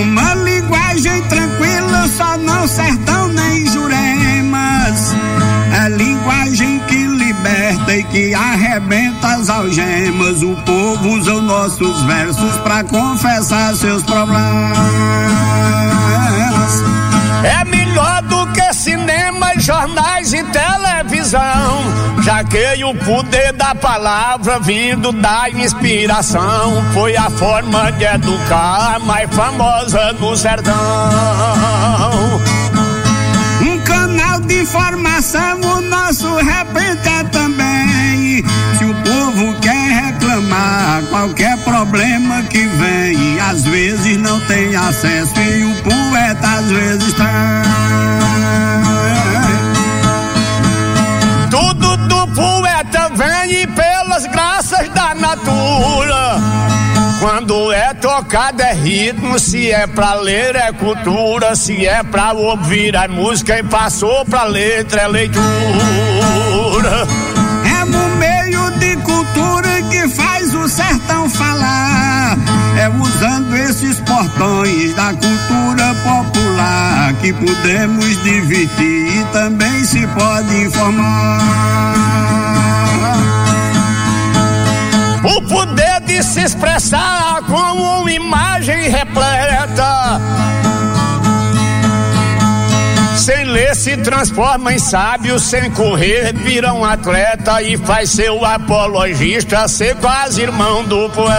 Uma linguagem tranquila, só não sertão nem juremas. Linguagem que arrebenta as algemas. O povo usa os nossos versos pra confessar seus problemas.
É melhor do que cinema, jornais e televisão. Já que o poder da palavra vindo da inspiração foi a forma de educar mais famosa no sertão.
Informação, o nosso é também. Se o povo quer reclamar qualquer problema que vem, às vezes não tem acesso e o poeta às vezes tem.
Tudo do poeta vem pelas graças da natura. Quando é tocado é ritmo, se é pra ler é cultura, se é pra ouvir é música e passou pra letra é leitura.
É no meio de cultura que faz o sertão falar. É usando esses portões da cultura popular que podemos divertir e também se pode informar.
Se expressar com uma imagem repleta. Sem ler se transforma em sábio, sem correr vira um atleta e faz seu apologista ser quase irmão do poeta.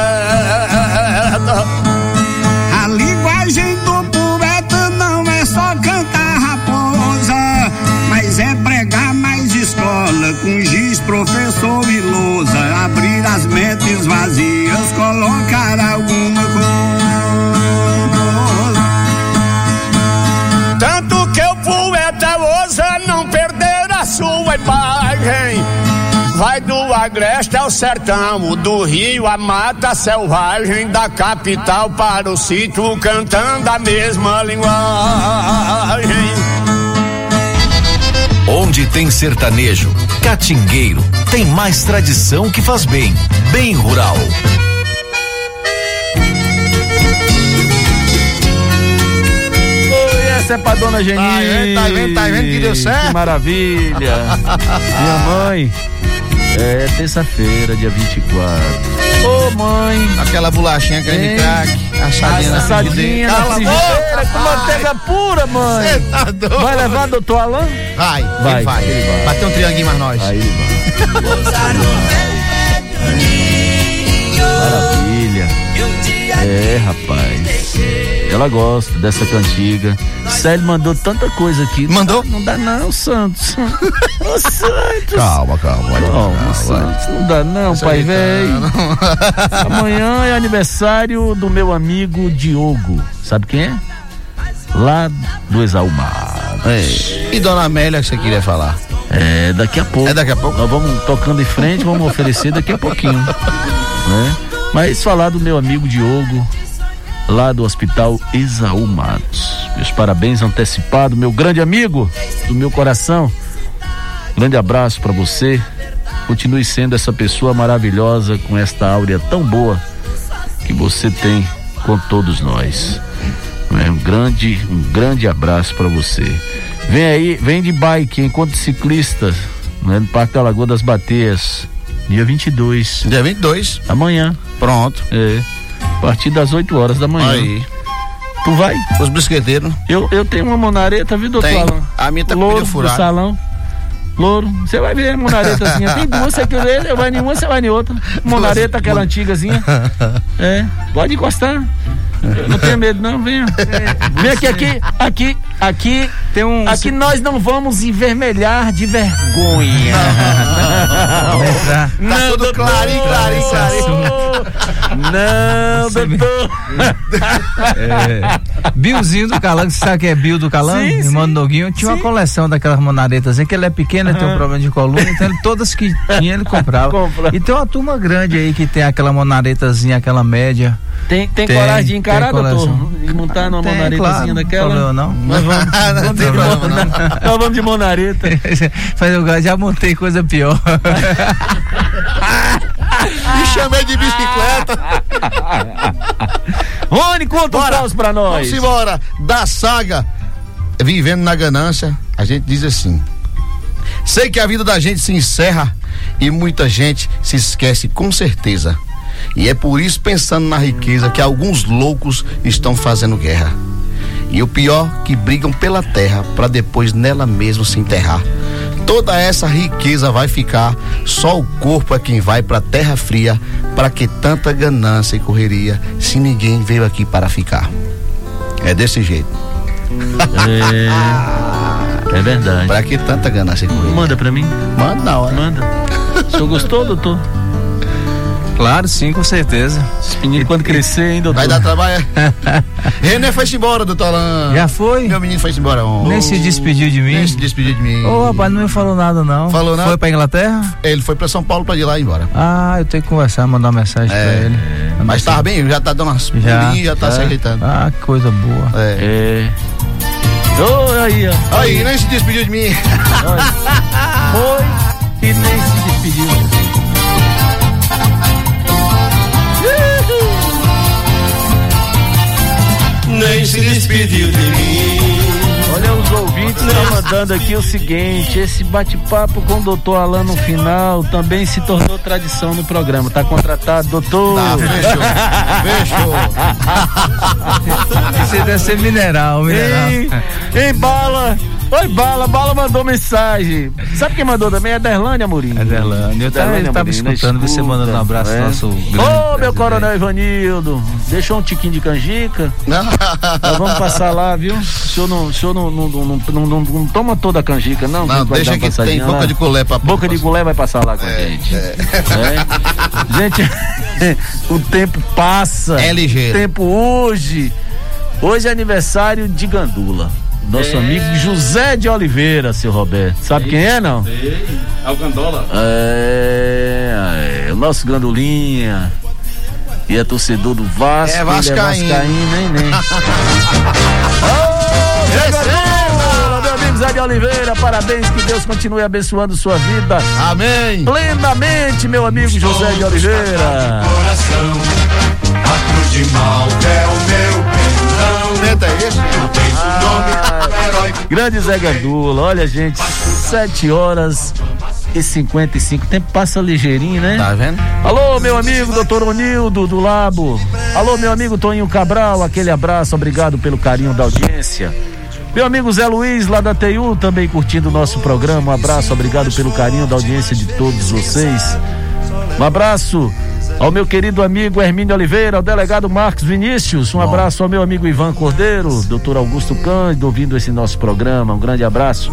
A linguagem do poeta não é só cantar raposa, mas é pregar mais escola com giz, professor e lousa, abrir as mentes vazias, colocar alguma coisa.
Tanto que o poeta ousa não perder a sua imagem. Vai do agreste ao sertão, do rio à mata selvagem, da capital para o sítio, cantando a mesma linguagem.
Onde tem sertanejo, catingueiro, tem mais tradição que faz bem. Bem rural.
É pra dona Geni.
Tá vendo, tá vendo, tá vendo que deu certo?
Que maravilha. Minha mãe. É terça-feira, dia 24. Ô mãe!
Aquela bolachinha que é crack, assadinha na
Assadinha na frigideira com manteiga pura, mãe.
Cê tá doido?
Vai levar, doutor Alain?
Vai,
Vai,
ele vai.
ele vai.
Bater um trianguinho mais nós.
Aí ele Maravilha. É, rapaz. Ela gosta dessa cantiga. Célio mandou tanta coisa aqui.
Mandou?
Não dá não, Santos. Ô, Santos.
Calma, calma.
Calma,
devagar,
Santos. Não dá não,
Isso
pai
aí,
velho. Amanhã é aniversário do meu amigo Diogo. Sabe quem é? Lá do Exalmado.
É. E Dona Amélia que você queria falar?
É, daqui a pouco.
É daqui a pouco?
Nós vamos tocando em frente, vamos oferecer daqui a pouquinho. né? Mas falar do meu amigo Diogo, lá do Hospital Exaú Matos. Meus parabéns antecipado, meu grande amigo do meu coração. Grande abraço para você. Continue sendo essa pessoa maravilhosa com esta áurea tão boa que você tem com todos nós. Um grande, um grande abraço para você. Vem aí, vem de bike, encontro ciclistas, né, no Parque da Lagoa das Bateias, dia 22.
Dia 22.
Amanhã.
Pronto.
É. A partir das 8 horas da manhã.
Aí.
Tu vai?
Os bisqueteiros.
Eu, eu tenho uma monareta, viu, doutor
Tem.
Alan?
A minha tá com
Louro do
furado.
salão. Louro, você vai ver a monaretazinha. Tem duas, você quer ver, eu vai em uma, você vai em outra. Monareta, aquela antigazinha. É, pode encostar. Não tenha medo, não, venha. Vem aqui, aqui, aqui, aqui.
Tem um.
Aqui nós não vamos envermelhar de vergonha.
Tá
Não,
tudo
doutor.
clarinho, clarinho, clarinho.
Não, doutor.
É. Billzinho do Calango, você sabe quem é Bill do Calango?
Sim,
Irmão
sim.
do Noguinho. Tinha uma
Sim.
coleção daquelas monaretas, que ele é pequeno, tem um problema de coluna, então ele, todas que tinha ele comprava.
Compra.
E tem uma turma grande aí que tem aquela monaretazinha, aquela média.
Tem, tem,
Tem,
coragem de encarar, doutor? E montar numa monaretazinha
claro,
daquela?
não.
Nós vamos,
Não
vamos
tem
de
problema,
mon- Nós vamos de monareta.
Mas eu já montei coisa pior.
Me chamei de bicicleta.
Rony, conta um
Bora.
caos pra nós.
Vamos embora. Da saga Vivendo na Ganância, a gente diz assim: Sei que a vida da gente se encerra e muita gente se esquece com certeza. E é por isso, pensando na riqueza, que alguns loucos estão fazendo guerra. E o pior, que brigam pela terra para depois nela mesmo se enterrar. Toda essa riqueza vai ficar, só o corpo é quem vai pra terra fria. Para que tanta ganância e correria, se ninguém veio aqui para ficar? É desse jeito.
É, é verdade.
Pra que tanta ganância e correria?
Manda pra mim.
Manda na hora.
Manda. O senhor gostou, doutor?
Claro, sim, com certeza.
Menino quando crescer, hein, doutor?
Vai dar trabalho? René foi-se embora, doutor Alain.
Já foi?
Meu menino foi-se embora ontem.
Nem se despediu de mim.
Nem se despediu de mim.
Ô, rapaz, não me falou nada, não.
Falou nada?
Foi pra Inglaterra?
Ele foi pra São Paulo pra de lá ir embora.
Ah, eu tenho que conversar, mandar uma mensagem
É.
pra ele.
Mas tava bem, já tá dando umas
Já,
pulinhas, já tá se ajeitando.
Ah, que coisa boa.
É.
É. Ô, aí, ó.
Aí, nem se despediu de mim.
Foi e nem se despediu.
Nem se despediu de mim.
Olha, os ouvintes estão mandando aqui o seguinte: esse bate-papo com o doutor Alan no final também se tornou tradição no programa. Tá contratado, doutor?
Tá, fechou. Fechou.
Você deve ser mineral, mineral.
Ei, ei, Bala! Oi, Bala, Bala mandou mensagem. Sabe quem mandou também? É Derlânia Amorim.
É Derlândia. Eu tava, eu tava
né?
escutando, você
Escuta,
mandando um abraço
é.
nosso
Ô, meu
presidente.
coronel Ivanildo, deixou um tiquinho de canjica. Nós vamos passar lá, viu? O senhor não, o senhor não, não, não, não, não- toma toda a canjica, não?
Não, deixa que tem
passadinha
boca
lá.
de colher pra
Boca de colher vai passar lá com a gente. É. Gente, o tempo passa.
É ligeiro.
O tempo hoje. Hoje é aniversário de Gandula. Nosso
É.
amigo José de Oliveira, seu Roberto. Sabe quem é, não?
É o Gandola.
É, é, o nosso Gandulinha. E é torcedor do Vasco.
É
ele
vascaíno.
vascaíno, nem, nem. Ô, Gandula, meu amigo Zé de Oliveira, parabéns, que Deus continue abençoando sua vida.
Amém.
Plenamente, meu amigo José de Oliveira.
Coração, a cruz de mal é o meu perdão.
Tenta esse.
Grande Zé Gandula, olha gente, sete horas e 55. O tempo passa ligeirinho, né?
Tá vendo?
Alô, meu amigo doutor Onildo do Labo. Alô, meu amigo Toninho Cabral, aquele abraço, obrigado pelo carinho da audiência. Meu amigo Zé Luiz, lá da TU, também curtindo o nosso programa. Um abraço, obrigado pelo carinho da audiência de todos vocês. Um abraço ao meu querido amigo Hermínio Oliveira, ao delegado Marcos Vinícius. Um abraço ao meu amigo Ivan Cordeiro, doutor Augusto Cândido, ouvindo esse nosso programa. Um grande abraço.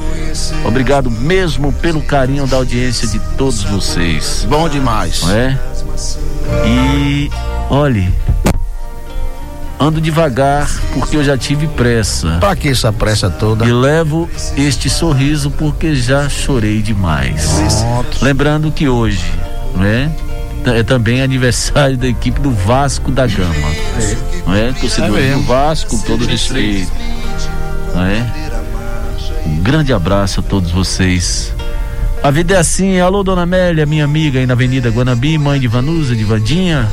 Obrigado mesmo pelo carinho da audiência de todos vocês.
Bom demais.
Não é? E olhe, ando devagar porque eu já tive pressa.
Pra que essa pressa toda?
E levo este sorriso porque já chorei demais. Lembrando que hoje, não é? É também aniversário da equipe do Vasco da Gama. Não é? Torcedor
É
do Vasco, com todo respeito. Não é? Um grande abraço a todos vocês. A vida é assim, alô Dona Amélia, minha amiga aí na Avenida Guanabim, mãe de Vanusa, de Vandinha,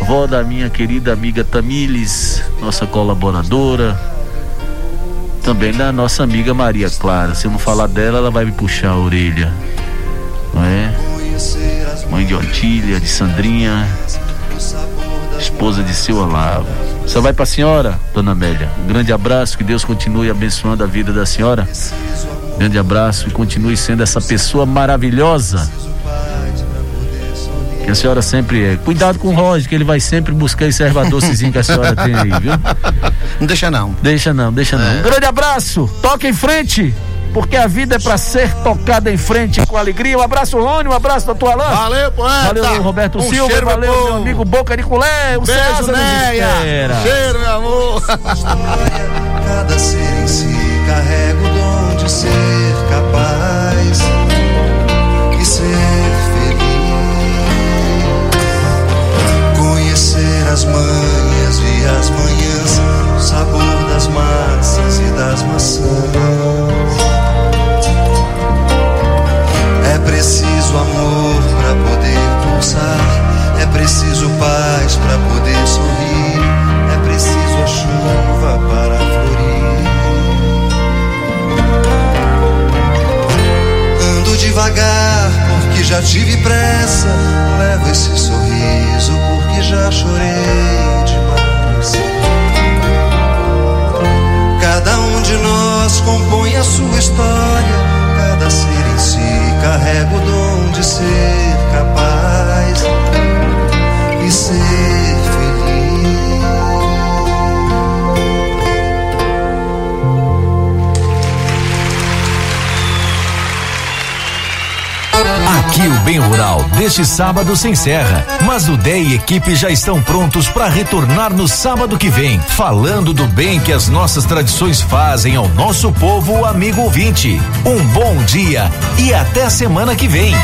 avó da minha querida amiga Tamires, nossa colaboradora, também da nossa amiga Maria Clara. Se eu não falar dela, ela vai me puxar a orelha, não é? Mãe de Otília, de Sandrinha, esposa de seu Olavo. Só vai pra senhora, Dona Amélia. Um grande abraço, que Deus continue abençoando a vida da senhora. Grande abraço e continue sendo essa pessoa maravilhosa que a senhora sempre é. Cuidado com o Roger, que ele vai sempre buscar esse erva docezinho que a senhora tem aí, viu?
Não deixa não.
Deixa não, deixa não. Um grande abraço, toca em frente, porque a vida é pra ser tocada em frente com alegria. Um abraço, Rony, um abraço, doutor Alain.
Valeu, poeta.
Valeu, Roberto
Um
Silva,
cheiro, meu
valeu, meu
povo.
amigo Boca de Culé, o
Beijo, Neia. Cheiro, meu amor.
Cada ser em si carrega o dom de ser capaz e ser feliz. Conhecer as manhas e as manhãs, o sabor das massas e das maçãs. Preciso amor para poder pulsar, é preciso paz para poder sorrir, é preciso a chuva para florir. Ando devagar porque já tive pressa, levo esse sorriso porque já chorei demais. Cada um de nós compõe a sua história, cada ser em si carrega o dom de ser capaz e ser feliz.
Aqui o Bem Rural deste sábado se encerra, mas o DEI e equipe já estão prontos para retornar no sábado que vem, falando do bem que as nossas tradições fazem ao nosso povo amigo ouvinte. Um bom dia e até semana que vem.